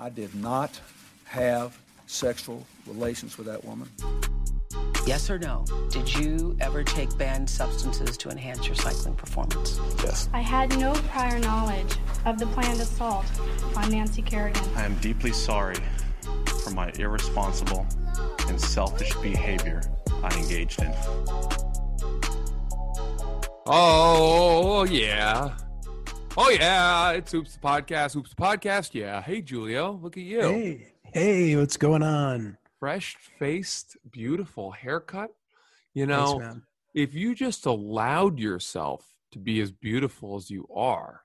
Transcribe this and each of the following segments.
I did not have sexual relations with that woman. Yes or no? Did you ever take banned substances to enhance your cycling performance? Yes. I had no prior knowledge of the planned assault on Nancy Kerrigan. I am deeply sorry for my irresponsible and selfish behavior I engaged in. Oh, yeah. Oh, yeah. It's Oops the Podcast. Oops the Podcast. Yeah. Hey, Julio. Look at you. Hey, hey, what's going on? Fresh faced, beautiful haircut. You know, man. if you just allowed yourself to be as beautiful as you are,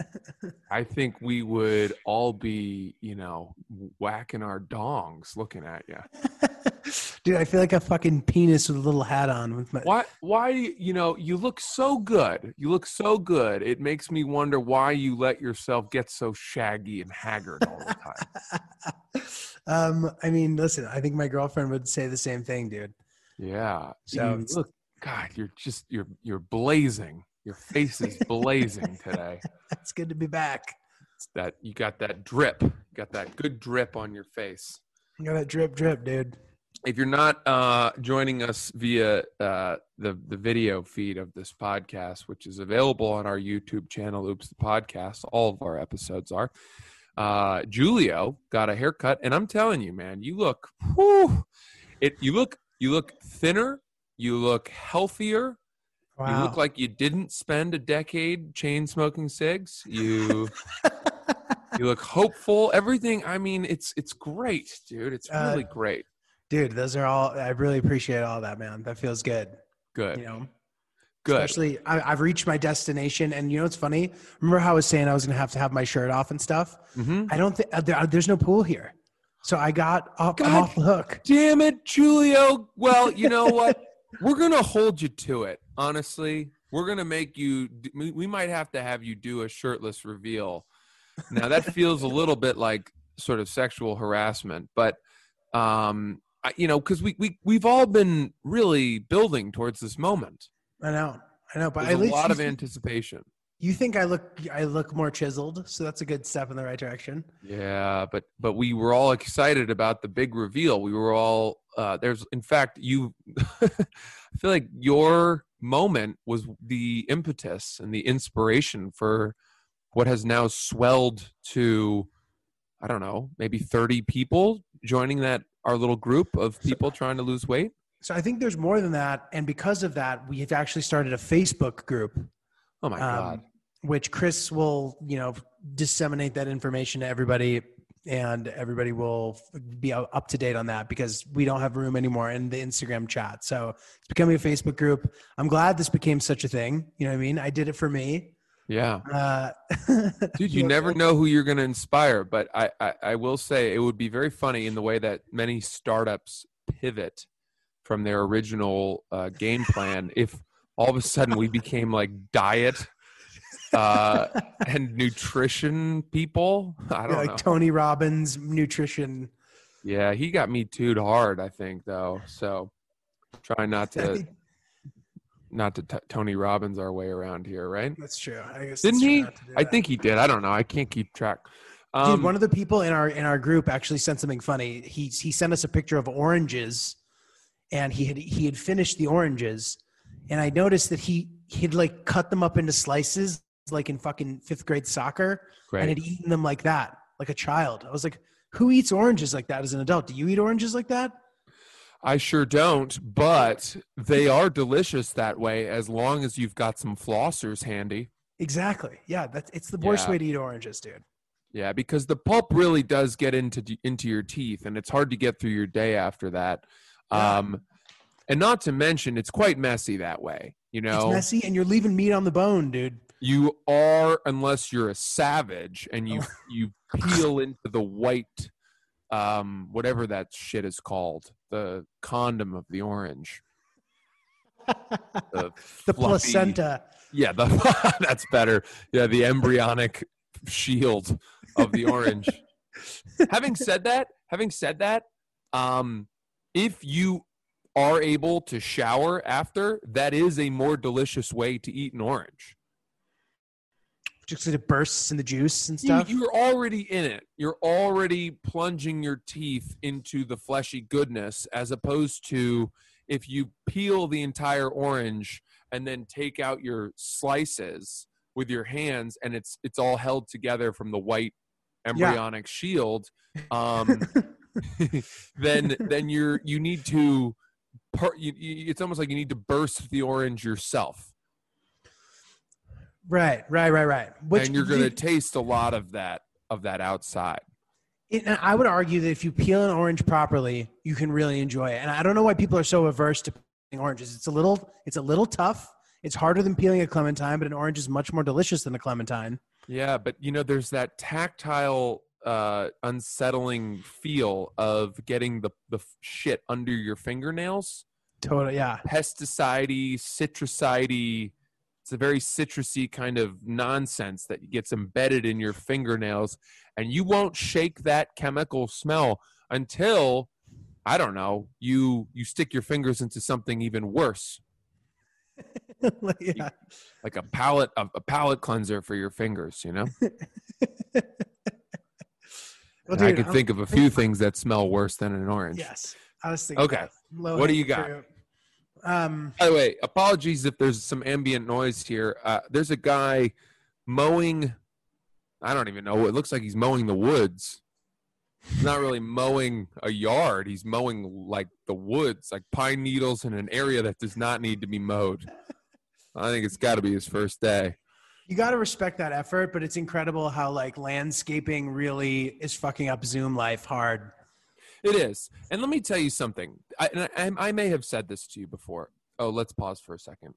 I think we would all be, you know, whacking our dongs looking at you. Dude, I feel like a fucking penis with a little hat on with my. Why? Why? do You you know, you look so good. You look so good. It makes me wonder why you let yourself get so shaggy and haggard all the time. um, I mean, listen, I think my girlfriend would say the same thing, dude. Yeah. So you look, God, you're just you're you're blazing. Your face is blazing today. It's good to be back. It's that you got that drip. You got that good drip on your face. You got that drip, drip, dude. If you're not uh, joining us via uh, the the video feed of this podcast, which is available on our YouTube channel, Oops the Podcast, all of our episodes are. Uh, Julio got a haircut, and I'm telling you, man, you look, whew, it. You look, you look thinner. You look healthier. Wow. You look like you didn't spend a decade chain smoking cigs. You you look hopeful. Everything. I mean, it's it's great, dude. It's Uh, really great. Dude, those are all. I really appreciate all that, man. That feels good. Good. You know, Good. especially I, I've reached my destination, and you know what's funny? Remember how I was saying I was gonna have to have my shirt off and stuff? hmm I don't think there, there's no pool here, so I got off, off the hook. Damn it, Julio. Well, you know what? We're gonna hold you to it. Honestly, we're gonna make you. We might have to have you do a shirtless reveal. Now that feels a little bit like sort of sexual harassment, but um, you know, because we we we've all been really building towards this moment. I know, I know, but There's at a least lot of anticipation. You think I look I look more chiseled, so that's a good step in the right direction. Yeah, but but we were all excited about the big reveal. We were all uh there's in fact you I feel like your moment was the impetus and the inspiration for what has now swelled to I don't know, maybe 30 people joining that our little group of people trying to lose weight. So I think there's more than that, and because of that, we have actually started a Facebook group, Oh my god. um, which Chris will you know disseminate that information to everybody, and everybody will be up to date on that because we don't have room anymore in the Instagram chat. So it's becoming a Facebook group. I'm glad this became such a thing. You know what I mean? I did it for me. Yeah. Uh, Dude, you never know who you're going to inspire, but I, I, I will say it would be very funny in the way that many startups pivot from their original uh, game plan if all of a sudden we became like diet uh, and nutrition people. I don't know. like know. Tony Robbins nutrition. Yeah, he got me too hard, I think, though. So try not to not to t- Tony Robbins our way around here, right? That's true. I guess Didn't he? not to do I think he did. I don't know. I can't keep track. Um, Dude, one of the people in our in our group actually sent something funny. He he sent us a picture of oranges, and he had he had finished the oranges, and I noticed that he he'd like cut them up into slices like in fucking fifth grade soccer, Great. and had eaten them like that, like a child. I was like, who eats oranges like that as an adult? Do you eat oranges like that? I sure don't, but they are delicious that way as long as you've got some flossers handy. Exactly. Yeah, that's it's the worst Yeah. way to eat oranges, dude. Yeah, because the pulp really does get into into your teeth, and it's hard to get through your day after that. Yeah. Um, and not to mention, it's quite messy that way. You It's know, messy, and you're leaving meat on the bone, dude. you are unless you're a savage and you Oh. you peel into the white, um, whatever that shit is called, the condom of the orange. The, The fluffy- placenta. Yeah, the, that's better. Yeah, the embryonic shield of the orange. having said that, having said that, um, if you are able to shower after, that is a more delicious way to eat an orange. Just 'cause it bursts in the juice and stuff. you're already in it. You're already plunging your teeth into the fleshy goodness, as opposed to if you peel the entire orange and then take out your slices with your hands, and it's it's all held together from the white embryonic shield. Um, then then you're you need to. Part, you, you, it's almost like you need to burst the orange yourself, right, right, right, right. Which and you're going to taste a lot of that of that outside. It, and I would argue that if you peel an orange properly, you can really enjoy it. And I don't know why people are so averse to peeling oranges. It's a little, it's a little tough. It's harder than peeling a clementine, but an orange is much more delicious than a clementine. Yeah, but you know, there's that tactile, uh, unsettling feel of getting the the shit under your fingernails. Totally, yeah. Pesticide, citruside. It's a very citrusy kind of nonsense that gets embedded in your fingernails, and you won't shake that chemical smell until I don't know you you stick your fingers into something even worse, yeah. like a palate a, a palate cleanser for your fingers. You know. Well, And I dude, could I'm- think of a few things that smell worse than an orange. Yes, I was thinking. Okay. What do you got? fruit. Um, By the way, apologies if there's some ambient noise here. Uh, there's a guy mowing. I don't even know. It looks like he's mowing the woods. He's not really mowing a yard. He's mowing like the woods, like pine needles in an area that does not need to be mowed. I think it's got to be his first day. you got to respect that effort, but it's incredible how like landscaping really is fucking up Zoom life hard. It is. And let me tell you something. I, and I, I may have said this to you before. Oh, let's pause for a second.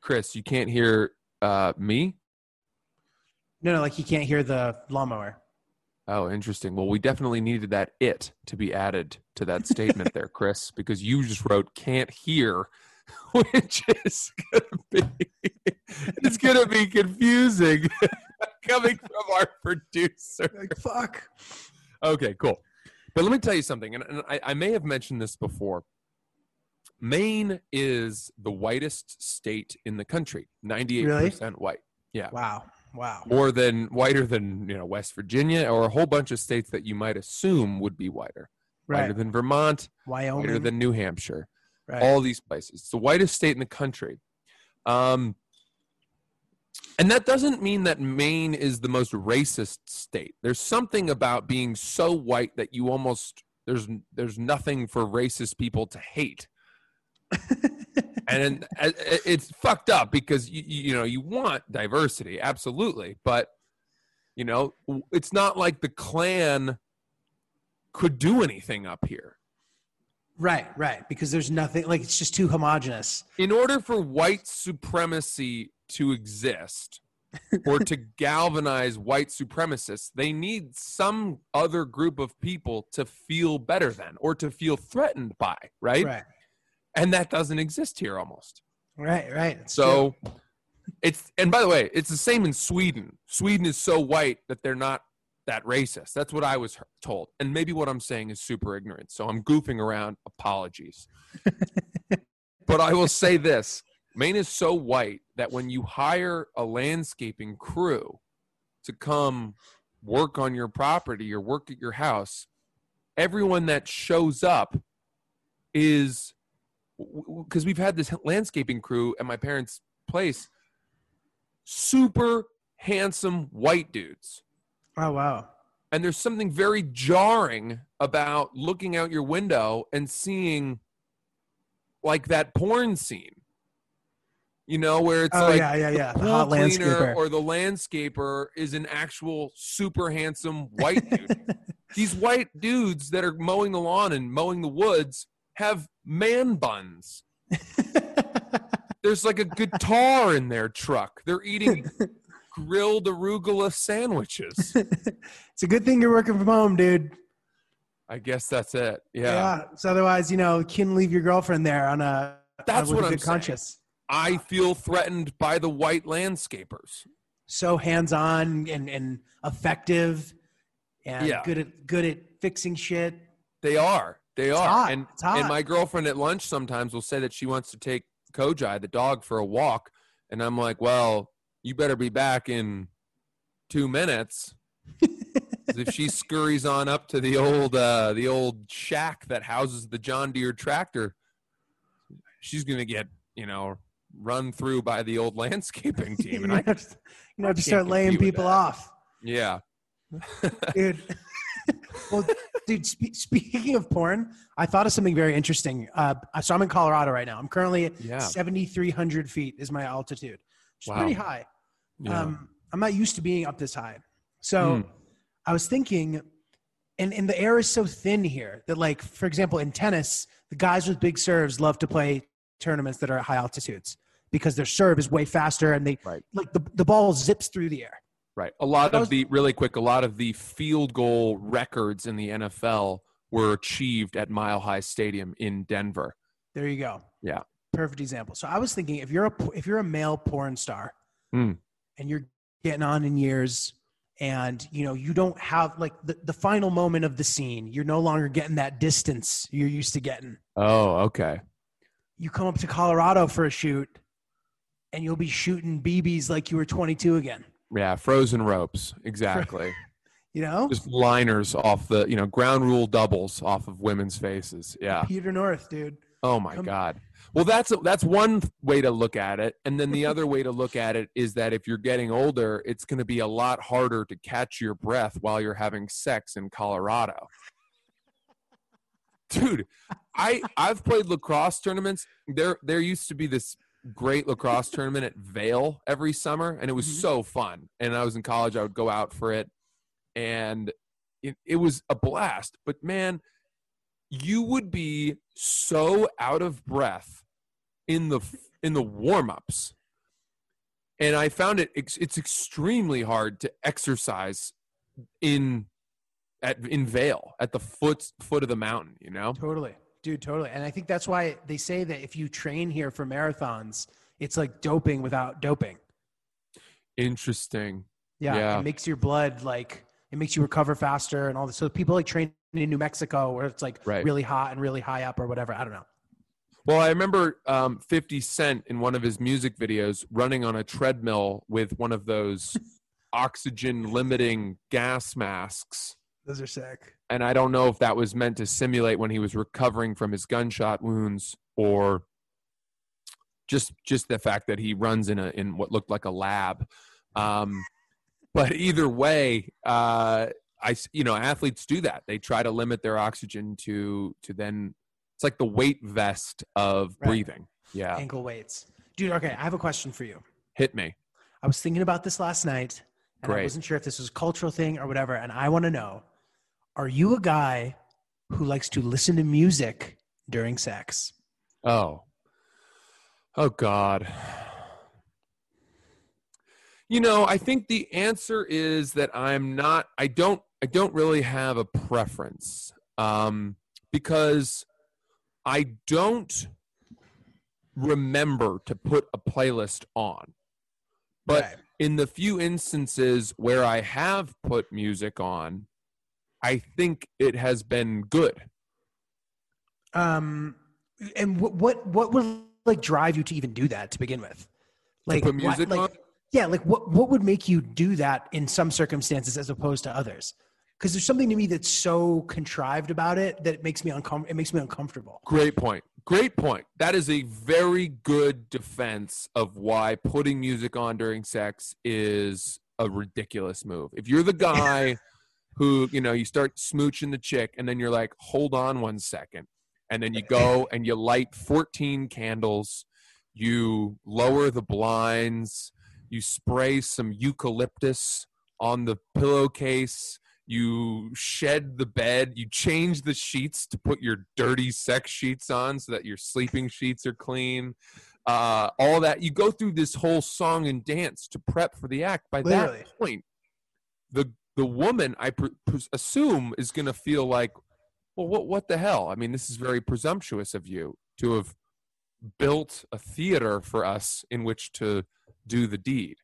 Chris, you can't hear uh, me? No, no, like you can't hear the lawnmower. Oh, interesting. Well, we definitely needed that it to be added to that statement there, Chris, because you just wrote can't hear, which is going to be it's going to be confusing coming from our producer. Like fuck. Okay, cool. But let me tell you something, and, and I, I may have mentioned this before. Maine is the whitest state in the country, 98% white. Yeah. Wow. Wow. More than whiter than, you know, West Virginia or a whole bunch of states that you might assume would be whiter. Whiter Right. than Vermont, whiter Wyoming. than New Hampshire. right. All these places. It's the whitest state in the country. Um, and that doesn't mean that Maine is the most racist state. There's something about being so white that you almost there's there's nothing for racist people to hate. and uh, it's fucked up because you, you know you want diversity absolutely but you know it's not like the klan could do anything up here right. Right. Because there's nothing like it's just too homogenous. in order for white supremacy to exist or to galvanize white supremacists, they need some other group of people to feel better than or to feel threatened by, right? Right. And that doesn't exist here almost. Right. Right. True. So it's and by the way, it's the same in Sweden. Sweden is so white that they're not that racist. That's what I was told. And maybe what I'm saying is super ignorant. So I'm goofing around. Apologies. but I will say this Maine is so white that when you hire a landscaping crew to come work on your property or work at your house, everyone that shows up is because we've had this landscaping crew at my parents' place, super handsome white dudes. oh wow. And there's something very jarring about looking out your window and seeing like that porn scene. You know, where it's Oh like yeah. Yeah. Yeah. The pool hot cleaner landscaper. or the landscaper is an actual super handsome white dude. These white dudes that are mowing the lawn and mowing the woods have man buns. There's like a guitar in their truck. They're eating grilled arugula sandwiches. it's a good thing you're working from home, dude. I guess that's it. Yeah. Yeah. So otherwise, you know, can leave your girlfriend there on a That's with what I'm conscience. I feel threatened by the white landscapers. So hands on and, and effective and Yeah. good at good at fixing shit. They are. They are. hot. And It's and my girlfriend at lunch sometimes will say that she wants to take Kojai, the dog, for a walk. And I'm like, well, you better be back in two minutes. if she scurries on up to the old uh, the old shack that houses the John Deere tractor, she's gonna get you know run through by the old landscaping team. And you I have to, you have to start laying people off, yeah, dude. well, dude. Spe- speaking of porn, I thought of something very interesting. Uh, so I'm in Colorado right now. I'm currently at Yeah. 7,300 feet is my altitude, which is Wow. pretty high. yeah. Um, I'm not used to being up this high. So Hmm. I was thinking, and, and the air is so thin here that, like, for example, in tennis, the guys with big serves love to play tournaments that are at high altitudes because their serve is way faster and they Right. like the, the ball zips through the air. Right. A lot of the really quick, a lot of the field goal records in the NFL were achieved at Mile High Stadium in Denver. There you go. Yeah. Perfect example. So I was thinking if you're a if you're a male porn star Hmm. and you're getting on in years and you know you don't have like the, the final moment of the scene, you're no longer getting that distance you're used to getting. Oh, okay. You come up to Colorado for a shoot and you'll be shooting BBs like you were 22 again. Yeah, frozen ropes. Exactly. You know? Just liners off the, you know, ground rule doubles off of women's faces. Yeah. Peter North, dude. Oh my Come- god. Well, that's that's one way to look at it, and then the other way to look at it is that if you're getting older, it's going to be a lot harder to catch your breath while you're having sex in Colorado. Dude, I I've played lacrosse tournaments. There there used to be this great lacrosse tournament at Vail every summer, and it was Mhm. so fun. And I was in college, I would go out for it, and it, it was a blast. But man, you would be so out of breath in the in the warm-ups and i found it it's extremely hard to exercise in at in Vail at the foot foot of the mountain you know Totally. Dude, totally. And I think that's why they say that if you train here for marathons, it's like doping without doping. interesting Yeah, Yeah. It makes your blood like it makes you recover faster and all this. So people like train in New Mexico where it's like Right. really hot and really high up or whatever. I don't know. well i remember um, 50 cent in one of his music videos running on a treadmill with one of those oxygen limiting gas masks Those are sick. and I don't know if that was meant to simulate when he was recovering from his gunshot wounds or just just the fact that he runs in a in what looked like a lab. Um, but either way, uh, I you know athletes do that. They try to limit their oxygen to to then it's like the weight vest of Right. breathing. Yeah, Ankle weights. Dude, okay, I have a question for you. hit me. I was thinking about this last night and I wasn't sure if this was a cultural thing or whatever. And I want to know are you a guy who likes to listen to music during sex? Oh. Oh God. You know, I think the answer is that I'm not I don't I don't really have a preference. Um because I don't remember to put a playlist on. But Right. in the few instances where I have put music on, I think it has been good. Um, and what what what would like drive you to even do that to begin with? Like put what- music like, on? Yeah, like what what would make you do that in some circumstances as opposed to others? Because there's something to me that's so contrived about it that it makes me uncom- it makes me uncomfortable. Great point. Great point. That is a very good defense of why putting music on during sex is a ridiculous move. If you're the guy who, you know, you start smooching the chick and then you're like, hold on one second. And then you go and you light 14 candles, you lower the blinds, you spray some eucalyptus on the pillowcase, you shed the bed, you change the sheets to put your dirty sex sheets on so that your sleeping sheets are clean. Uh, all that you go through this whole song and dance to prep for the act. By Literally. that point, the the woman I pr- pres- assume is going to feel like, well, what what the hell? I mean, this is very presumptuous of you to have built a theater for us in which to do the deed.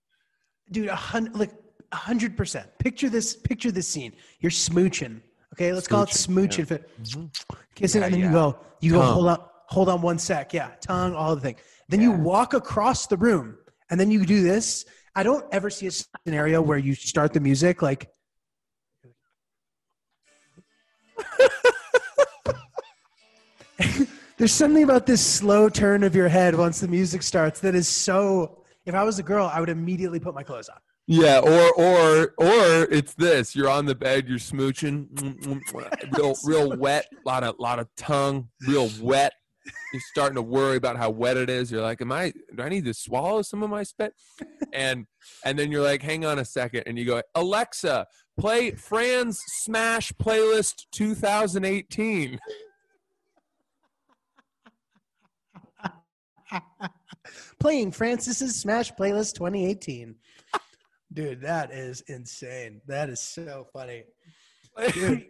dude a hundred like a hundred percent. Picture this picture this scene. You're smooching okay? Let's call it Smooching, smooching. kissing Yeah, and then yeah. you go you go hold on hold on one sec. Yeah tongue all the thing. Then you walk across the room and then you do this. I don't ever see a scenario where you start the music like. There's something about this slow turn of your head once the music starts that is so. If I was a girl, I would immediately put my clothes on. Yeah, or or or it's this. You're on the bed, you're smooching, real real wet, lot of lot of tongue, real wet. You're starting to worry about how wet it is. You're like, am I? Do I need to swallow some of my spit? And and then you're like, hang on a second, and you go, Alexa, play Fran's Smash playlist 2018. Playing Francis's Smash Playlist 2018. Dude, that is insane. That is so funny.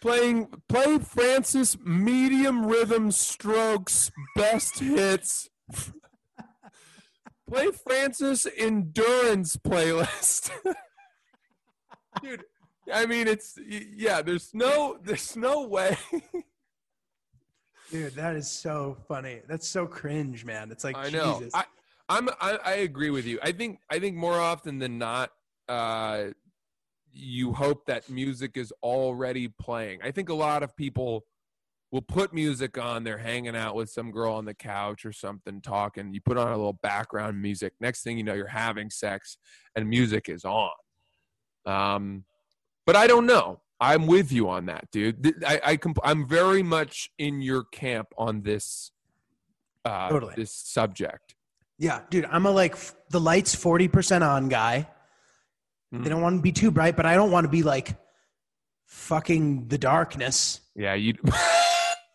playing play Francis medium rhythm strokes best hits. play Francis endurance playlist. Dude, I mean it's yeah, there's no there's no way. Dude, that is so funny. That's so cringe, man. It's like I know. Jesus. I, I'm I, I agree with you. I think I think more often than not, uh, you hope that music is already playing. I think a lot of people will put music on. They're hanging out with some girl on the couch or something, talking. You put on a little background music. Next thing you know, you're having sex, and music is on. Um, but I don't know. I'm with you on that, dude. I, I comp- I'm very much in your camp on this. Uh, Totally. This subject. yeah, dude, I'm a like f- the lights 40% on guy. Mhm. They don't want to be too bright, but I don't want to be like fucking the darkness. Yeah, you.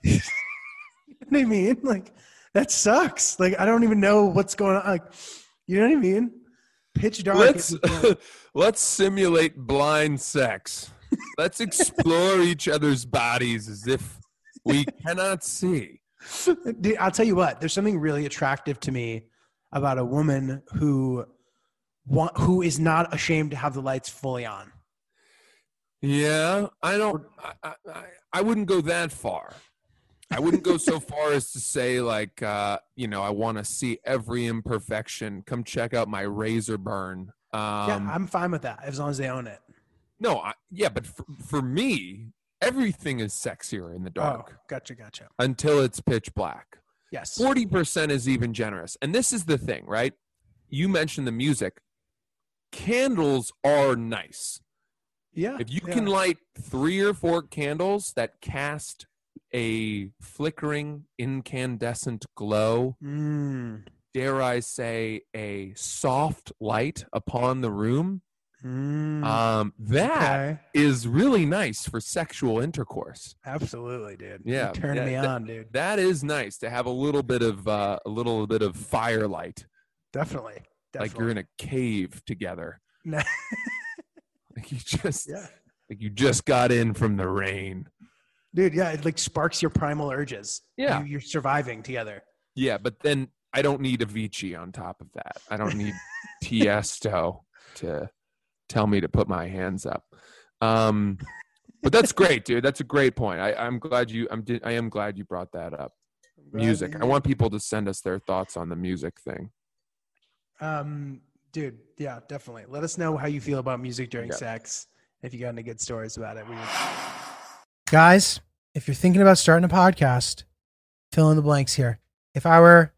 You know what I mean? Like that sucks. Like I don't even know what's going on. Like, you know what I mean? Pitch dark. let's let's simulate blind sex. Let's explore each other's bodies as if we cannot see. Dude, I'll tell you what. There's something really attractive to me about a woman who want, who is not ashamed to have the lights fully on. Yeah, I don't. I, I, I- I wouldn't go that far. I wouldn't go so far as to say like, uh, you know, I want to see every imperfection. Come check out my razor burn. Um, yeah, I'm fine with that as long as they own it. No, I, yeah, but for, for me, everything is sexier in the dark Oh, gotcha, gotcha. until it's pitch black. Yes. 40% is even generous. And this is the thing, right? You mentioned the music. Candles are nice. Yeah. If you yeah. can light three or four candles that cast a flickering incandescent glow, Mm, dare I say, a soft light upon the room, mm, um, that is okay. really nice for sexual intercourse. Absolutely, dude. Yeah, You're turning yeah, me that- on, dude. That is nice to have a little bit of uh, a little bit of firelight, Definitely. Definitely. like you're in a cave together. No. Like you just yeah. like you just got in from the rain. Dude, yeah, it like sparks your primal urges. Yeah. You, you're surviving together. Yeah, but then I don't need Avicii on top of that. I don't need Tiesto to tell me to put my hands up. Um, but that's great, dude. That's a great point. I, I'm glad you. I'm. I am glad you brought that up. Music. I want people to send us their thoughts on the music thing. Um, dude, yeah, definitely. Let us know how you feel about music during Yeah. sex. If you got any good stories about it, we would. Guys, if you're thinking about starting a podcast, fill in the blanks here. If I were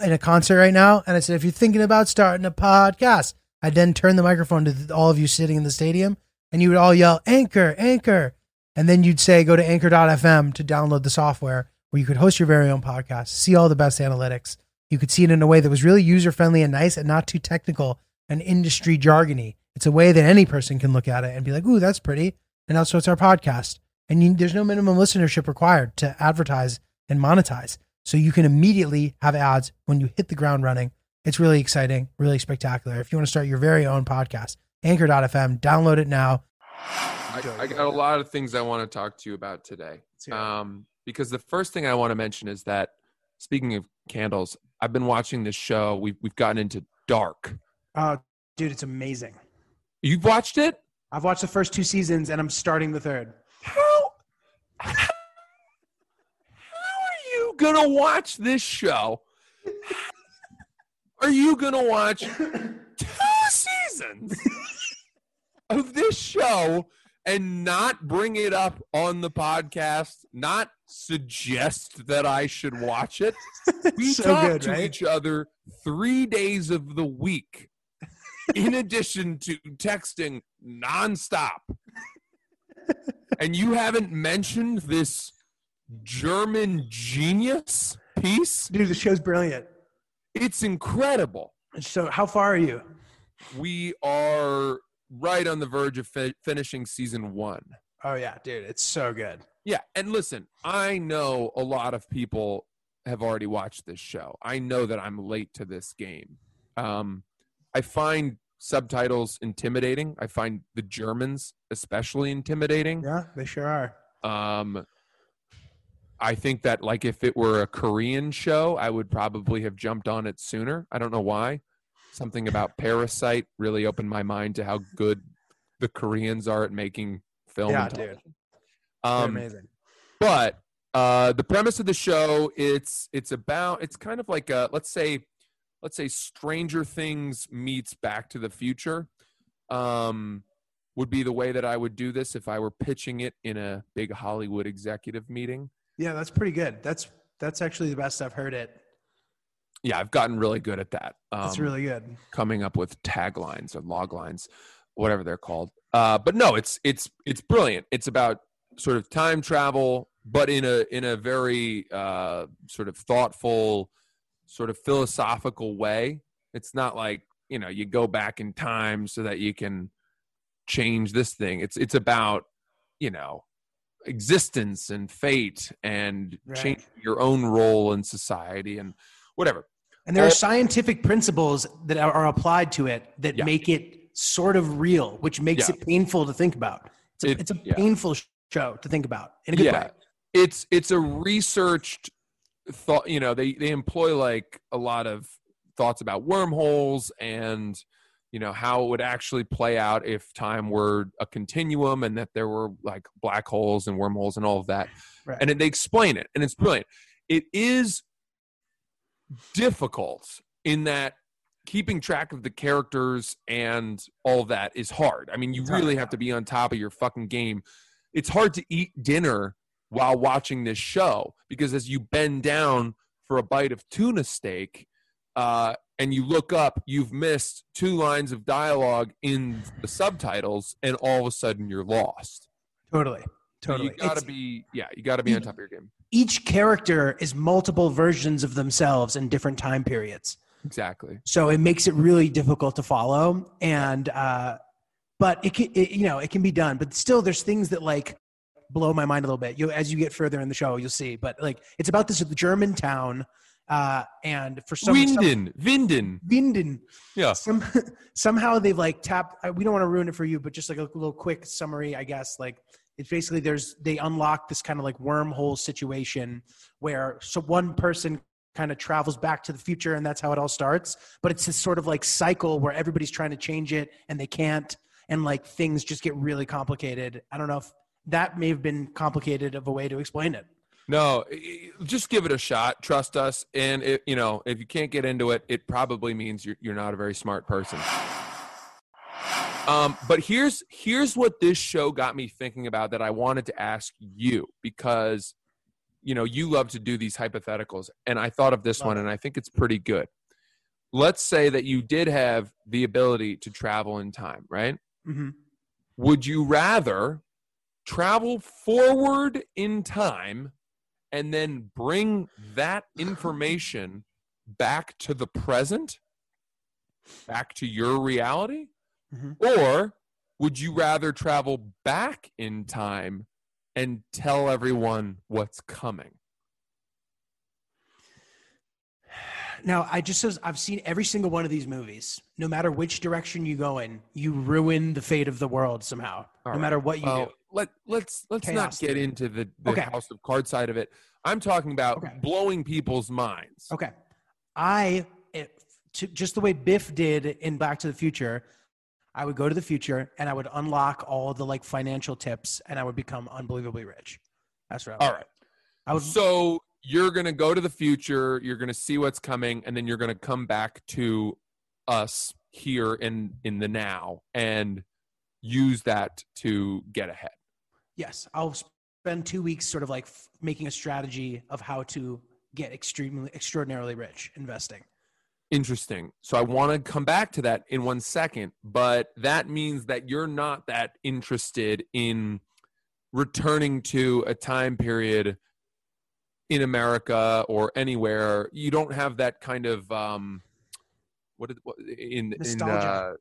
in a concert right now and I said, if you're thinking about starting a podcast, I'd then turn the microphone to all of you sitting in the stadium and you would all yell, Anchor, Anchor. And then you'd say, go to anchor.fm to download the software where you could host your very own podcast, see all the best analytics. You could see it in a way that was really user friendly and nice and not too technical and industry jargony. It's a way that any person can look at it and be like, ooh, that's pretty. And also, it's our podcast. And you, there's no minimum listenership required to advertise and monetize. So you can immediately have ads when you hit the ground running. It's really exciting, really spectacular. If you want to start your very own podcast, anchor.fm, download it now. I, I got a lot of things I want to talk to you about today. Um, because the first thing I want to mention is that speaking of candles, I've been watching this show. We've we've gotten into Dark. Oh, dude, it's amazing. You've watched it? I've watched the first two seasons and I'm starting the third. How? How are you gonna watch this show? Are you gonna watch two seasons of this show and not bring it up on the podcast, not suggest that I should watch it. We So talk good, to right? each other three days of the week, in addition to texting nonstop. and you haven't mentioned this German genius piece? Dude, the show's brilliant. It's incredible. So, how far are you? We are right on the verge of fi- finishing season one. Oh yeah, dude, it's so good. Yeah, and listen, I know a lot of people have already watched this show. I know that I'm late to this game. Um, I find subtitles intimidating. I find the Germans especially intimidating. Yeah, they sure are. Um, I think that like if it were a Korean show, I would probably have jumped on it sooner. I don't know why. Something about Parasite really opened my mind to how good the Koreans are at making film. Yeah, dude. Um, amazing. but uh, the premise of the show it's it's about it's kind of like a let's say let's say Stranger Things meets Back to the Future. Um, would be the way that I would do this if I were pitching it in a big Hollywood executive meeting. Yeah, that's pretty good. That's that's actually the best I've heard it. Yeah, I've gotten really good at that. Um, That's really good. coming up with taglines or log lines, whatever they're called. Uh, but no, it's it's it's brilliant. It's about sort of time travel, but in a in a very uh, sort of thoughtful, sort of philosophical way. It's not like you know you go back in time so that you can change this thing. It's it's about you know existence and fate and Right. changing your own role in society and whatever. And there are scientific principles that are, are applied to it that Yeah. make it sort of real, which makes Yeah. it painful to think about. It's a, It- it's a yeah. painful show to think about in a good way. it's it's a researched thought you know they they employ like a lot of thoughts about wormholes and you know how it would actually play out if time were a continuum and that there were like black holes and wormholes and all of that. Right. and they explain it and it's brilliant. It is difficult in that keeping track of the characters and all that is hard. I mean you really have to be on top of your fucking game. It's hard to eat dinner while watching this show because as you bend down for a bite of tuna steak uh, and you look up, you've missed two lines of dialogue in the subtitles, and all of a sudden you're lost. Totally. So Totally. you gotta It's- be, yeah, you gotta be on top of your game. each character is multiple versions of themselves in different time periods. Exactly. So it makes it really difficult to follow. And, uh, but it can, it, you know, it can be done. But still, there's things that like blow my mind a little bit. You, as you get further in the show, you'll see. But like, it's about this German town, uh, and for some, some Winden, Winden. Winden, Yeah. some, somehow they've like tapped we don't want to ruin it for you but just like a little quick summary i guess like it's basically there's they unlock this kind of like wormhole situation where so one person kind of travels back to the future and that's how it all starts but it's this sort of like cycle where everybody's trying to change it and they can't and like things just get really complicated i don't know if that may have been complicated of a way to explain it No, just give it a shot. Trust us. And it, you know, if you can't get into it, it probably means you're, you're not a very smart person. Um, but here's here's what this show got me thinking about that I wanted to ask you because you know you love to do these hypotheticals, and I thought of this Love one, it. and I think it's pretty good. Let's say that you did have the ability to travel in time, right? mm-hmm. would you rather travel forward in time and then bring that information back to the present back to your reality Mhm. or would you rather travel back in time and tell everyone what's coming Now, I just says I've seen every single one of these movies. No matter which direction you go in, you ruin the fate of the world somehow. All no right. matter what you well, do. Let let's let's not get into the, the Okay. house of cards side of it i'm talking about Okay. blowing people's minds Okay, I it, to, just the way Biff did in Back to the Future. I would go to the future and I would unlock all the like financial tips, and I would become unbelievably rich. That's right. all right I would. So you're going to go to the future, you're going to see what's coming, and then you're going to come back to us here in in the now and use that to get ahead. Yes, I'll spend two weeks sort of like f- making a strategy of how to get extremely extraordinarily rich investing. Interesting. So I want to come back to that in one second, but that means that you're not that interested in returning to a time period in America or anywhere. You don't have that kind of um what, is- what in Nostalgia. in uh,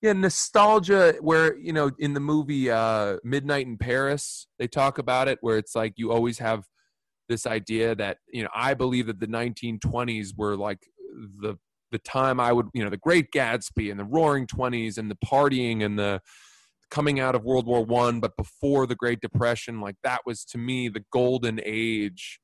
yeah, nostalgia where, you know, in the movie uh Midnight in Paris, they talk about it where it's like you always have this idea that, you know, I believe that the 1920s were like the the time I would, you know, the Great Gatsby and the Roaring Twenties and the partying and the coming out of World War One, but before the Great Depression, like that was to me the golden age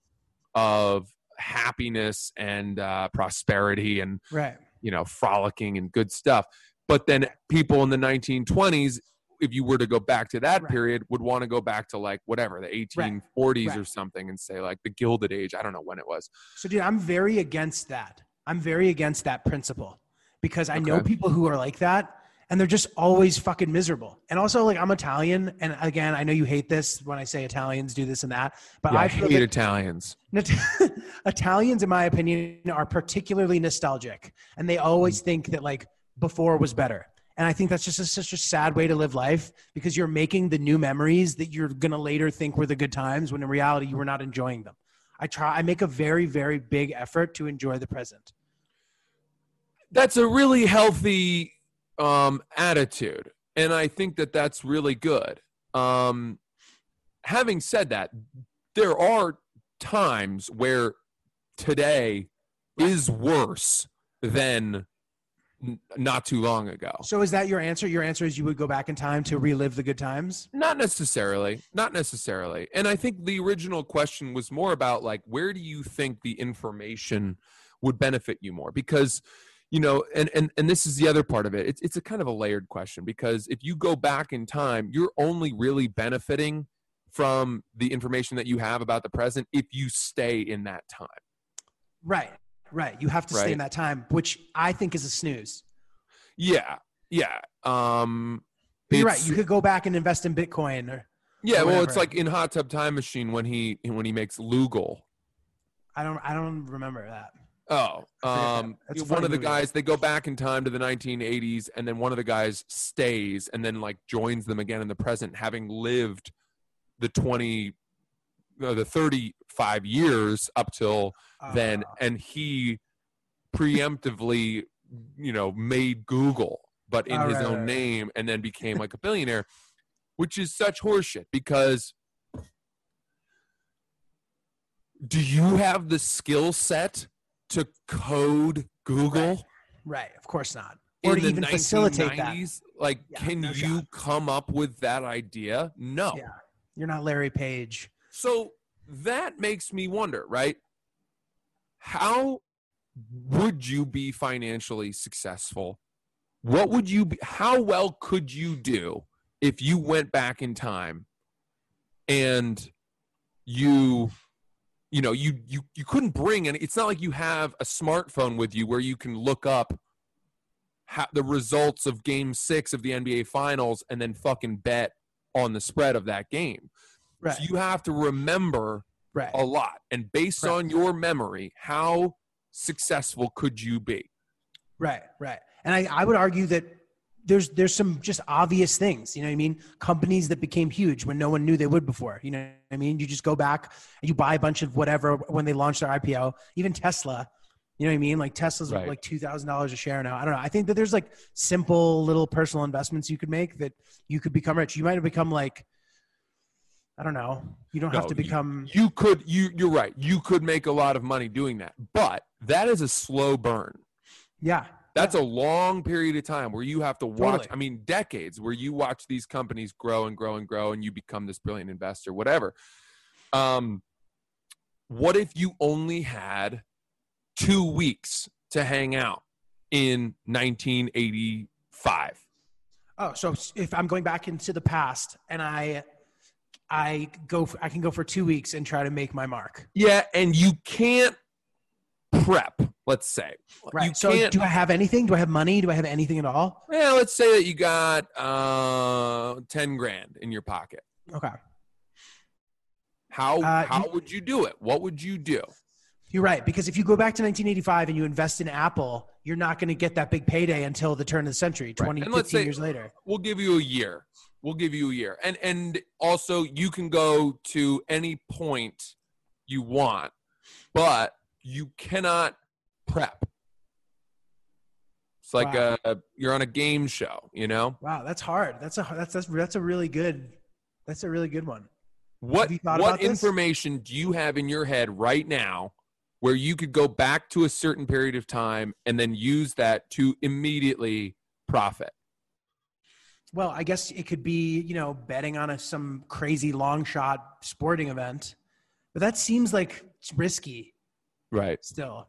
of happiness and uh, prosperity and Right. you know frolicking and good stuff. But then people in the 1920s, if you were to go back to that Right. period, would want to go back to like whatever the 1840s or Right. something and say like the Gilded Age. I don't know when it was. So, dude, I'm very against that. I'm very against that principle because I know people who are like that and they're just always fucking miserable. And also, like, I'm Italian. And again, I know you hate this when I say Italians do this and that, but Yeah, I hate that Italians. Italians, in my opinion, are particularly nostalgic and they always mm. think that like before was better. And I think that's just a, such a sad way to live life because you're making the new memories that you're going to later think were the good times when in reality you were not enjoying them. I try, I make a very, very big effort to enjoy the present. that's a really healthy um, attitude and i think that that's really good um, having said that there are times where today is worse than not too long ago. So is that your answer? Your answer is you would go back in time to relive the good times? not necessarily. Not necessarily. And i think the original question was more about like where do you think the information would benefit you more? Because you know and and, and this is the other part of it. It's, it's a kind of a layered question because if you go back in time you're only really benefiting from the information that you have about the present if you stay in that time. Right, right. You have to stay in that time, which I think is a snooze. yeah yeah um you're right. You could go back and invest in Bitcoin or yeah or well it's like in hot tub time machine when he when he makes Lougle I don't I don't remember that. Oh, that. um, That's one of the movie. guys they go back in time to the 1980s, and then one of the guys stays, and then like joins them again in the present, having lived the 20, uh, the 35 years up till then, Uh, and he preemptively, you know, made Google, but in his right, own right, right. name, and then became like a billionaire, which is such horseshit because. Do you have the skill set to code Google right, of course not. Or to even facilitate that. Like, Yeah, can no you shot. come up with that idea? No. Yeah. You're not Larry Page. So that makes me wonder, right? How would you be financially successful? What would you be, how well could you do if you went back in time and you you know you you you couldn't bring and it's not like you have a smartphone with you where you can look up ha- the results of game 6 of the NBA finals and then fucking bet on the spread of that game. Right. So you have to remember right. a lot. And based Correct. on your memory, how successful could you be? Right, right. And I, I would argue that there's there's some just obvious things. You know what I mean? Companies that became huge when no one knew they would before. You know what I mean? You just go back and you buy a bunch of whatever when they launched their IPO. Even Tesla. You know what I mean? Like Tesla's Right. like two thousand dollars a share now. I don't know. I think that there's like simple little personal investments you could make that you could become rich. You might have become like I don't know. You don't have to become You could you you're right. You could make a lot of money doing that. But that is a slow burn. yeah. That's a long period of time where you have to watch Totally. I mean decades where you watch these companies grow and grow and grow and you become this brilliant investor whatever. Um what if you only had 2 weeks to hang out in 1985? Oh, so if I'm going back into the past and I I go for, I can go for 2 weeks and try to make my mark. Yeah, and you can't prep. Let's say. Right. You so can't. do I have anything? Do I have money? Do I have anything at all? well, let's say that you got uh, ten grand in your pocket. Okay. How Uh, how would you do it? What would you do? You're right because if you go back to 1985 and you invest in Apple, you're not going to get that big payday until the turn of the century, 20, And let's 15 say- years later. We'll give you a year. We'll give you a year, and and also you can go to any point you want, but you cannot prep. It's like Wow. a you're on a game show, you know. Wow, that's hard. That's a that's that's that's a really good that's a really good one. What what information do you have in your head right now where you could go back to a certain period of time and then use that to immediately profit? Well, I guess it could be, you know, betting on a, some crazy long shot sporting event. But that seems like it's risky Right. still.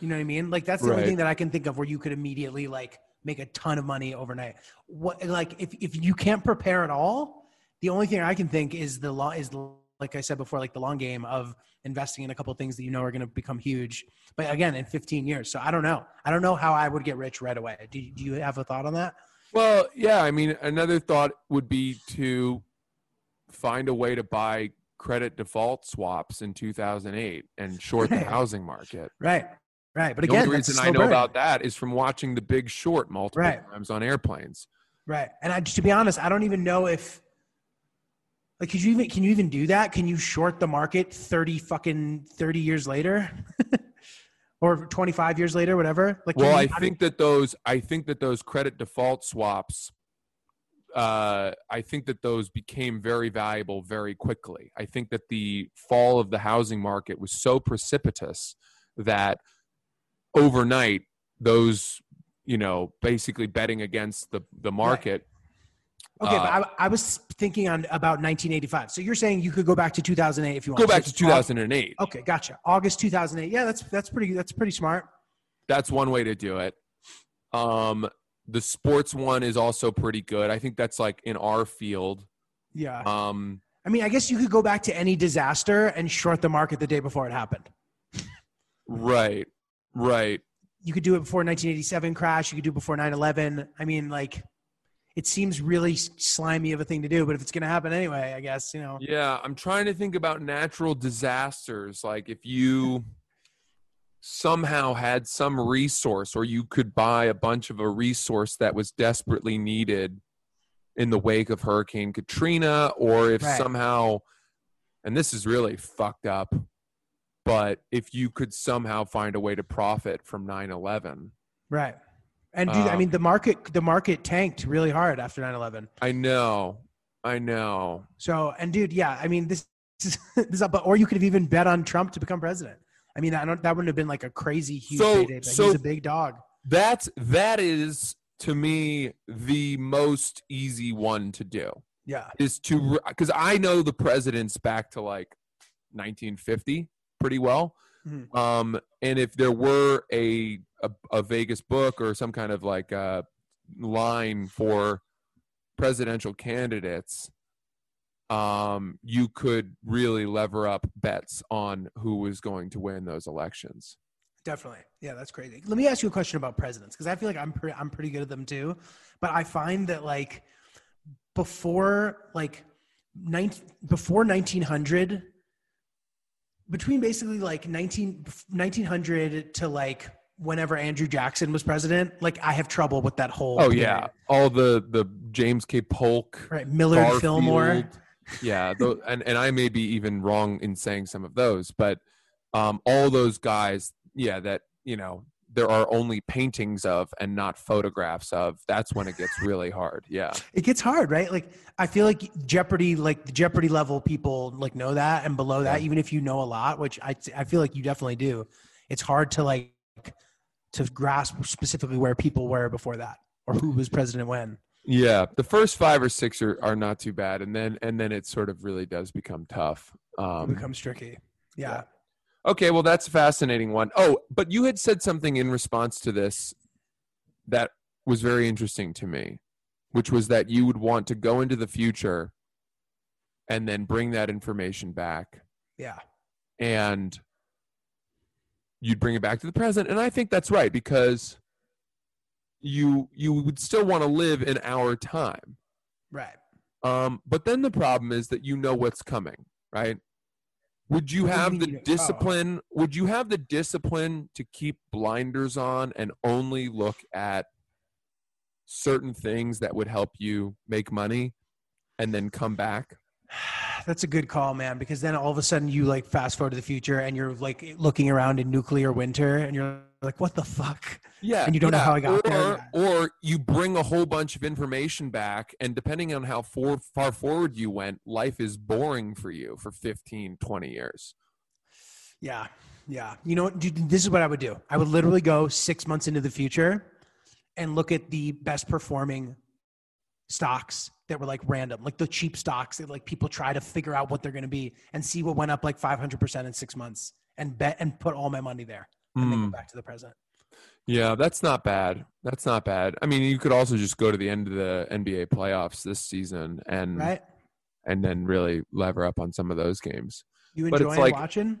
You know what I mean? Like that's the only thing that I can think of where you could immediately like make a ton of money overnight. What like if if you can't prepare at all, the only thing I can think is the law is the- like I said before, like the long game of investing in a couple of things that you know are going to become huge. But again, in 15 years, so I don't know. I don't know how I would get rich right away. Do you, do you have a thought on that? Well, yeah, I mean, another thought would be to find a way to buy credit default swaps in 2008 and short the housing market. Right, right. But The again, only reason I know burn. about that is from watching The Big Short multiple Right. times on airplanes. Right. And I, to be honest, I don't even know if like could you even can you even do that? Can you short the market 30 fucking 30 years later? or 25 years later, whatever? Like Well, I think that those I think that those credit default swaps uh, I think that those became very valuable very quickly. I think that the fall of the housing market was so precipitous that overnight those you know basically betting against the the market Okay, but uh, I, I was thinking on about 1985. So you're saying you could go back to 2008 if you want. go back to it's August- 2008 Okay, gotcha. August 2008. Yeah, that's that's pretty that's pretty smart. that's one way to do it um the sports one is also pretty good i think that's like in our field Yeah. um I mean, I guess you could go back to any disaster and short the market the day before it happened. right right you could do it before 1987 crash you could do it before 9-11 i mean like it seems really slimy of a thing to do but if it's going to happen anyway i guess you know Yeah, I'm trying to think about natural disasters. Like if you somehow had some resource or you could buy a bunch of a resource that was desperately needed in the wake of Hurricane Katrina, or if Right. somehow, and this is really fucked up, but if you could somehow find a way to profit from 9 11. right and dude i Um, mean the market the market tanked really hard after 9-11 I know. I know. so and dude yeah i mean this, this is this but or you could have even bet on trump to become president i mean i don't that wouldn't have been like a crazy huge So- payday, so- he's a big dog That's that is to me the most easy one to do. yeah is to because I know the presidents back to like 1950 pretty well. Mhm. Um, and if there were a, a a Vegas book or some kind of like uh, line for presidential candidates, um, you could really lever up bets on who was going to win those elections. Definitely. Yeah, that's crazy. Let me ask you a question about presidents because I feel like I'm pretty I'm pretty good at them too. But I find that like before like nine, before 1900 between basically like 19 1900 to like whenever Andrew Jackson was president, like I have trouble with that whole Oh period. yeah, all the the James K. Polk Right, Millard Garfield. Fillmore. Yeah, and and I may be even wrong in saying some of those, but um, all those guys, yeah, that you know there are only paintings of and not photographs of. That's when it gets really hard. Yeah, It gets hard, right? Like I feel like Jeopardy, like the Jeopardy level people, like know that, and below that, even if you know a lot, which I I feel like you definitely do, it's hard to like to grasp specifically where people were before that or who was president when. yeah. The first five or six are, are not too bad, and then and then it sort of really does become tough. It Um, becomes tricky. Yeah. Okay, well, that's a fascinating one. Oh, but you had said something in response to this that was very interesting to me, which was that you would want to go into the future and then bring that information back Yeah. and you'd bring it back to the present, and I think that's right because you you would still want to live in our time. Right. Um, but then the problem is that you know what's coming, right? Would you What do you have the oh. discipline? Would you have the discipline to keep blinders on and only look at certain things that would help you make money and then come back? That's a good call, man, because then all of a sudden you like fast forward to the future and you're like looking around in nuclear winter and you're like, what the fuck? Yeah. And you don't know how I got or, there. Or you bring a whole bunch of information back, and depending on how for, far forward you went, life is boring for you for 15, 20 years. Yeah. Yeah. You know what? Dude, this is what I would do. I would literally go six months into the future and look at the best performing stocks that were like random, like the cheap stocks that like people try to figure out what they're going to be and see what went up like 500% in six months and bet and put all my money there and then go Mm. back to the present. Yeah, that's not bad. That's not bad. I mean, you could also just go to the end of the NBA playoffs this season and Right? and then really lever up on some of those games. You But it's enjoying like- watching?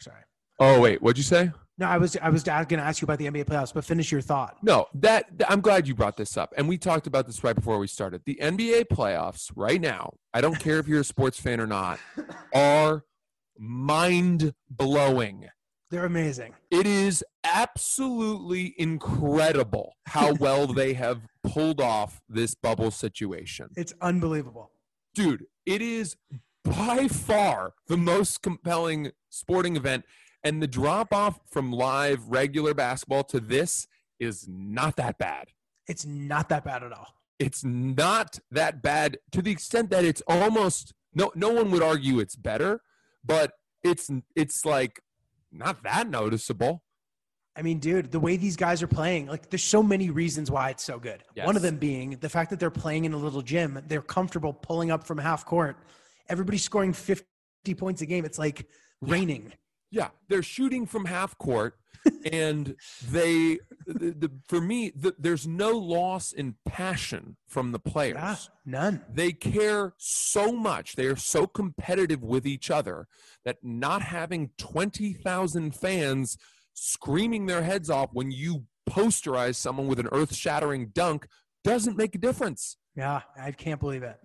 Sorry. Oh wait, what'd you say? No, I was I was going to ask you about the NBA playoffs, but finish your thought. No, that I'm glad you brought this up, and we talked about this right before we started. The NBA playoffs right now, I don't care if you're a sports fan or not, are mind blowing. They're amazing. It is absolutely incredible how well they have pulled off this bubble situation. It's unbelievable. dude, it is by far the most compelling sporting event. And the drop off from live regular basketball to this is not that bad. It's not that bad at all. It's not that bad to the extent that it's almost no no one would argue it's better, but it's it's like not that noticeable. I mean, dude, the way these guys are playing, like, there's so many reasons why it's so good. One of them being the fact that they're playing in a little gym, they're comfortable pulling up from half court. Everybody's scoring 50 points a game. It's like raining. Yeah, they're shooting from half court, and they, the, the, for me, the, there's no loss in passion from the players. None. They care so much. They are so competitive with each other that not having 20,000 fans screaming their heads off when you posterize someone with an earth shattering dunk doesn't make a difference. Yeah, I can't believe it.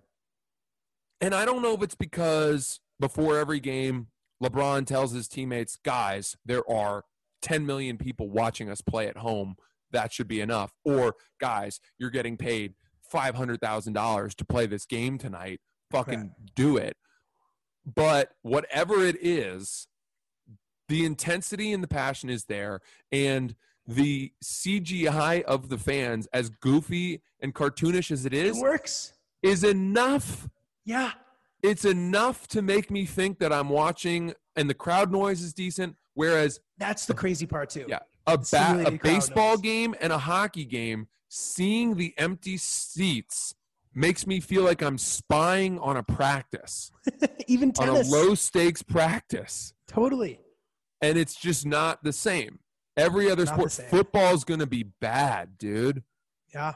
And I don't know if it's because before every game, LeBron tells his teammates, guys, there are 10 million people watching us play at home. That should be enough. Or, guys, you're getting paid $500,000 to play this game tonight. Fucking do it. But whatever it is, the intensity and the passion is there. And the CGI of the fans, as goofy and cartoonish as it It is, works. is enough Yeah. it's enough to make me think that I'm watching, and the crowd noise is decent. Whereas That's the crazy part, too. Yeah. a, ba- a baseball game and a hockey game, seeing the empty seats makes me feel like I'm spying on a practice, Even on a low stakes practice, totally. and it's just not the same. Every other Not sport, football's going to be bad, dude. Yeah.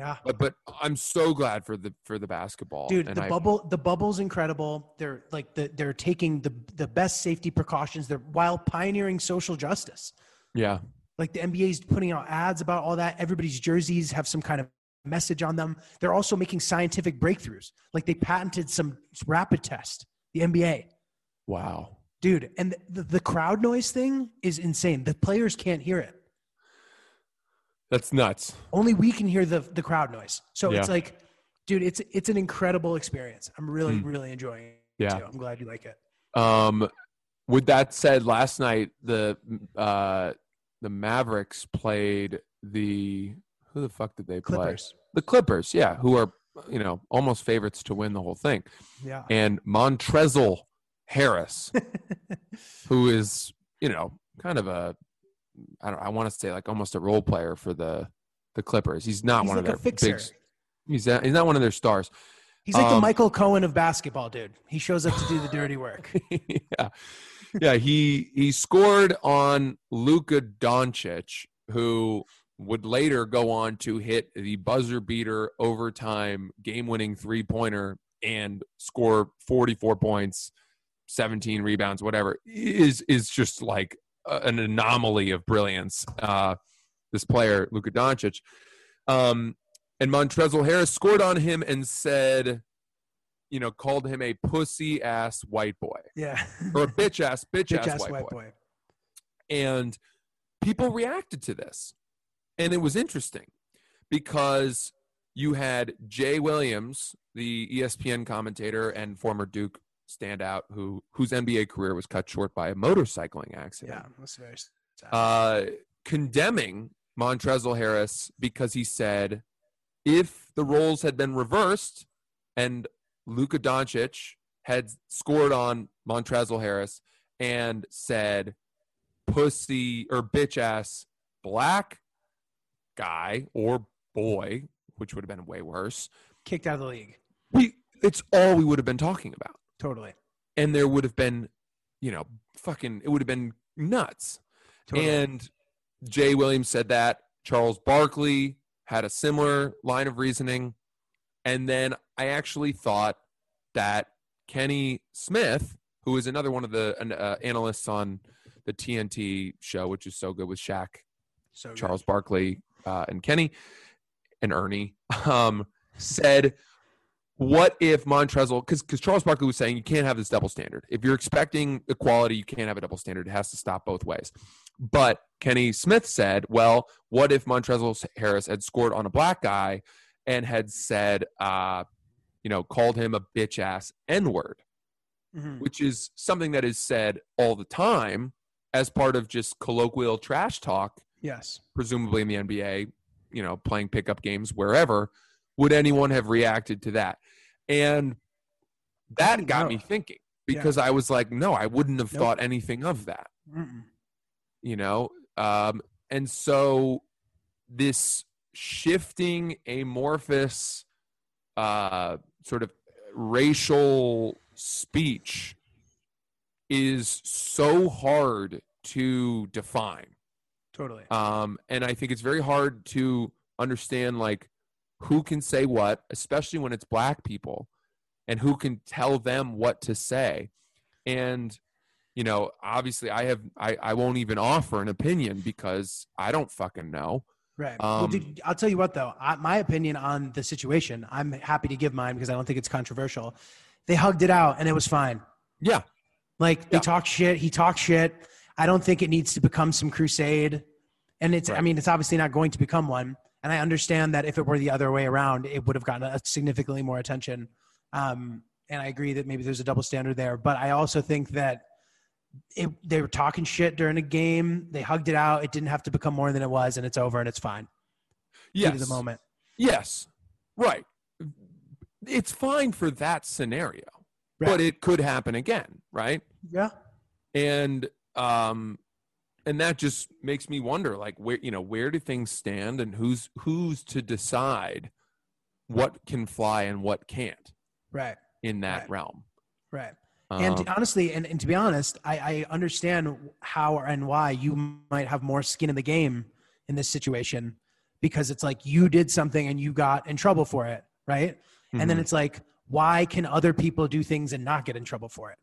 Yeah. But, but I'm so glad for the for the basketball, Dude, and the I- bubble the bubble's incredible. They're like the, they're taking the the best safety precautions they're while pioneering social justice. Yeah, Like the NBA's putting out ads about all that. Everybody's jerseys have some kind of message on them. They're also making scientific breakthroughs. Like they patented some rapid test, the NBA. wow. Dude, and the, the crowd noise thing is insane. The players can't hear it. That's nuts. Only we can hear the the crowd noise. So it's like, dude, it's it's an incredible experience. I'm really Hmm. really enjoying it. Yeah. Too. I'm glad you like it. Um, with that said, last night the uh, the Mavericks played the who the fuck did they play? Clippers. The Clippers, yeah, who are you know almost favorites to win the whole thing. Yeah. And Montrezl Harris, who is you know kind of a I don't I want to say like almost a role player for the the Clippers. He's not He's one like of their big. He's not, he's not one of their stars. He's like the Um, Michael Cohen of basketball, dude. He shows up to do the dirty work. yeah, yeah. He he scored on Luka Doncic, who would later go on to hit the buzzer beater overtime game winning three pointer and score 44 points 17 rebounds, whatever, is is just like a- an anomaly of brilliance. Uh, this player, Luka Doncic. Um, and Montrezl Harris scored on him and said, you know, called him a pussy ass white boy Yeah. or a bitch ass bitch, Bitch ass, ass white, boy. And people reacted to this. And it was interesting because you had Jay Williams, the ESPN commentator and former Duke standout who whose NBA career was cut short by a motorcycling accident. Yeah. That's very sad. Uh, condemning Montrezl Harris because he said if the roles had been reversed and Luka Doncic had scored on Montrezl Harris and said pussy or bitch ass black guy or boy, which would have been way worse, Kicked out of the league. we it's all we would have been talking about. Totally. And there would have been, you know, fucking it would have been nuts. Totally. And Jay Williams said that. Charles Barkley had a similar line of reasoning. And then I actually thought that Kenny Smith, who is another one of the uh, analysts on the TNT show, which is so good with Shaq, so good. Charles Barkley, uh, and Kenny and Ernie, um, said, "What if Montrezl? Because because Charles Barkley was saying you can't have this double standard. If you're expecting equality, you can't have a double standard. It has to stop both ways." But Kenny Smith said, "Well, what if Montrezl Harris had scored on a black guy and had said, uh, you know, called him a bitch ass n word?" Mhm. which is something that is said all the time as part of just colloquial trash talk, Yes. presumably in the NBA, you know, playing pickup games wherever. Would anyone have reacted to that? And that got No. me thinking because I was like, no, I wouldn't have Nope. thought anything of that, Mm-mm. you know? Um, and so this shifting amorphous uh, sort of racial speech is so hard to define Totally. um, and i think it's very hard to understand like who can say what especially when it's black people and who can tell them what to say and you know obviously i have i, I won't even offer an opinion because i don't fucking know Right. well, Um, dude, I'll tell you what, though. I, my opinion on the situation, I'm happy to give mine because I don't think it's controversial. They hugged it out and it was fine. yeah Like they Yeah. talk shit. He talked shit. I don't think it needs to become some crusade. And it's, I mean, it's obviously not going to become one. And I understand that if it were the other way around, it would have gotten a significantly more attention. Um, and I agree that maybe there's a double standard there. But I also think that it, they were talking shit during a game. They hugged it out. It didn't have to become more than it was, and it's over and it's fine. Yes the moment. Yes, right. It's fine for that scenario, Right. but it could happen again, right? Yeah. And um, and that just makes me wonder, like where you know where do things stand, and who's who's to decide what can fly and what can't Right. in that Right. realm. Right. And Um, honestly, and, and to be honest, I, I understand how and why you might have more skin in the game in this situation because it's like you did something and you got in trouble for it, right? And then Mhm. it's like, why can other people do things and not get in trouble for it?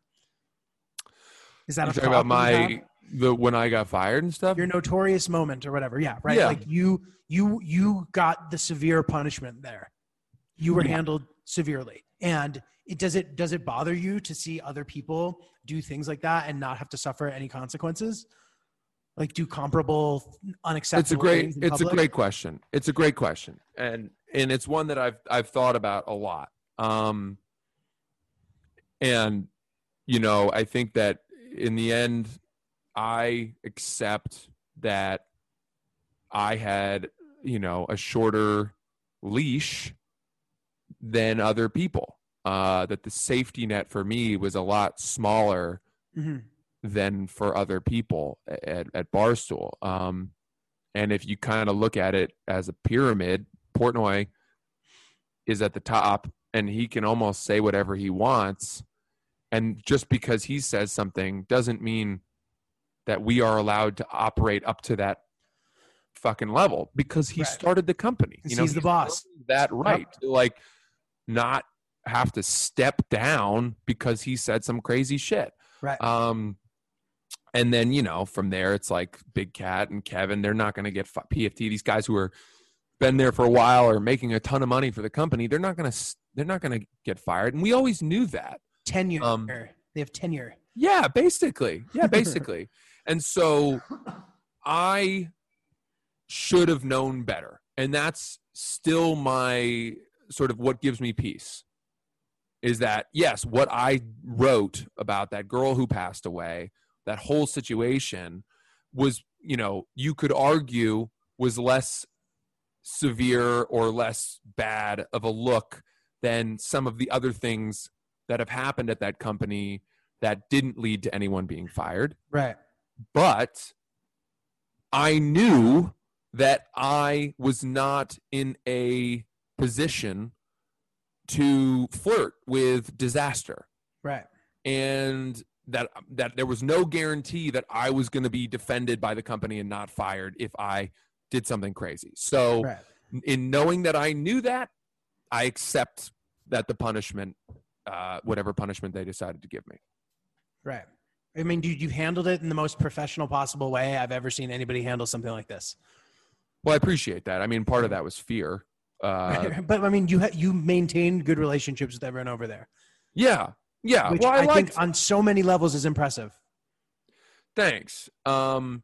Is that you a talking about that you have? my the when I got fired and stuff. your notorious moment or whatever? Yeah, right. Yeah. Like you, you, you got the severe punishment there. You were Yeah. handled severely, and it does it does it bother you to see other people do things like that and not have to suffer any consequences? Like do comparable unacceptable. it's a great it's a great question it's a great question and and it's one that i've i've thought about a lot um and you know i think that in the end i accept that i had you know a shorter leash than other people uh that the safety net for me was a lot smaller Mhm. than for other people at, at Barstool. Um, and if you kind of look at it as a pyramid, Portnoy is at the top and he can almost say whatever he wants. And just because he says something doesn't mean that we are allowed to operate up to that fucking level because he Right. started the company. Because he's the boss. That right to like not have to step down because he said some crazy shit. Right. Um, and then you know from there it's like Big Cat and Kevin. They're not going to get fi- PFT. These guys who are been there for a while or making a ton of money for the company. They're not going to. They're not going to get fired. And we always knew that. Tenure. Um, they have tenure. Yeah, basically. Yeah, basically. and so I should have known better. And that's still my sort of what gives me peace is that, yes, what I wrote about that girl who passed away, that whole situation was, you know, you could argue was less severe or less bad of a look than some of the other things that have happened at that company that didn't lead to anyone being fired. Right. But I knew that I was not in a position to flirt with disaster Right. and that that there was no guarantee that I was going to be defended by the company and not fired if I did something crazy. So Right. in knowing that I knew that, I accept that the punishment uh, whatever punishment they decided to give me. Right. I mean, dude, you handled it in the most professional possible way I've ever seen anybody handle something like this. Well, I appreciate that. I mean, part of that was fear. Uh, but I mean, you ha- you maintained good relationships with everyone over there, yeah, yeah. which well, I, I, liked, think on so many levels is impressive. Thanks. Um,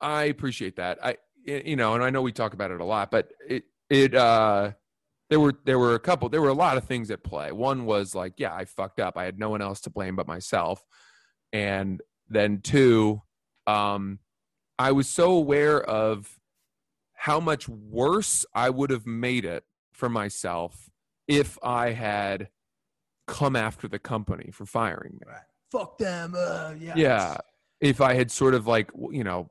I appreciate that. I, you know, and I know we talk about it a lot, but it, it, uh, there were, there were a couple, there were a lot of things at play. One was like, yeah, I fucked up. I had no one else to blame but myself. And then two, um, I was so aware of how much worse I would have made it for myself if I had come after the company for firing me Right. Fuck them. Uh, yeah. yeah if i had sort of like you know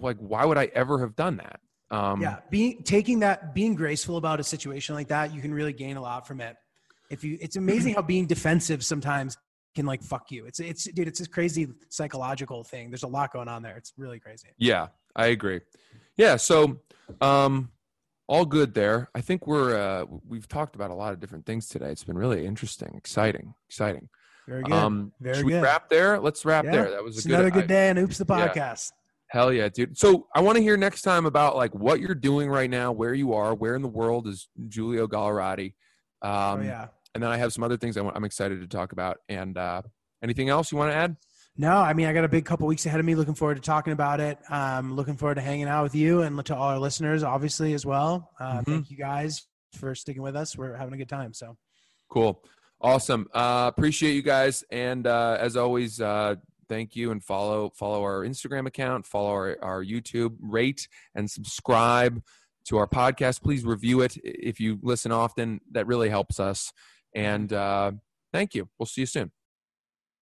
like why would i ever have done that um yeah. Being taking that, being graceful about a situation like that, you can really gain a lot from it. If you, it's amazing how being defensive sometimes can like fuck you. It's it's dude, it's this crazy psychological thing. There's a lot going on there. It's really crazy. yeah i agree yeah so um all good there i think we're uh we've talked about a lot of different things today it's been really interesting exciting exciting Very good. um Very should we good. wrap there let's wrap Yeah. there that was a It's good, another good day and oops the yeah. Hell yeah dude so i want to hear next time about like what you're doing right now where you are where in the world is julio gallerati um oh yeah. and then i have some other things I want, i'm excited to talk about and uh anything else you want to add No, I mean I got a big couple weeks ahead of me. Looking forward to talking about it. Um, looking forward to hanging out with you and to all our listeners, obviously as well. Uh, Mhm. Thank you guys for sticking with us. We're having a good time. So Cool. Awesome. Uh, appreciate you guys. And uh, as always, uh, thank you and follow follow our Instagram account, follow our, our YouTube, rate and subscribe to our podcast. Please review it if you listen often. That really helps us. And uh, thank you. We'll see you soon.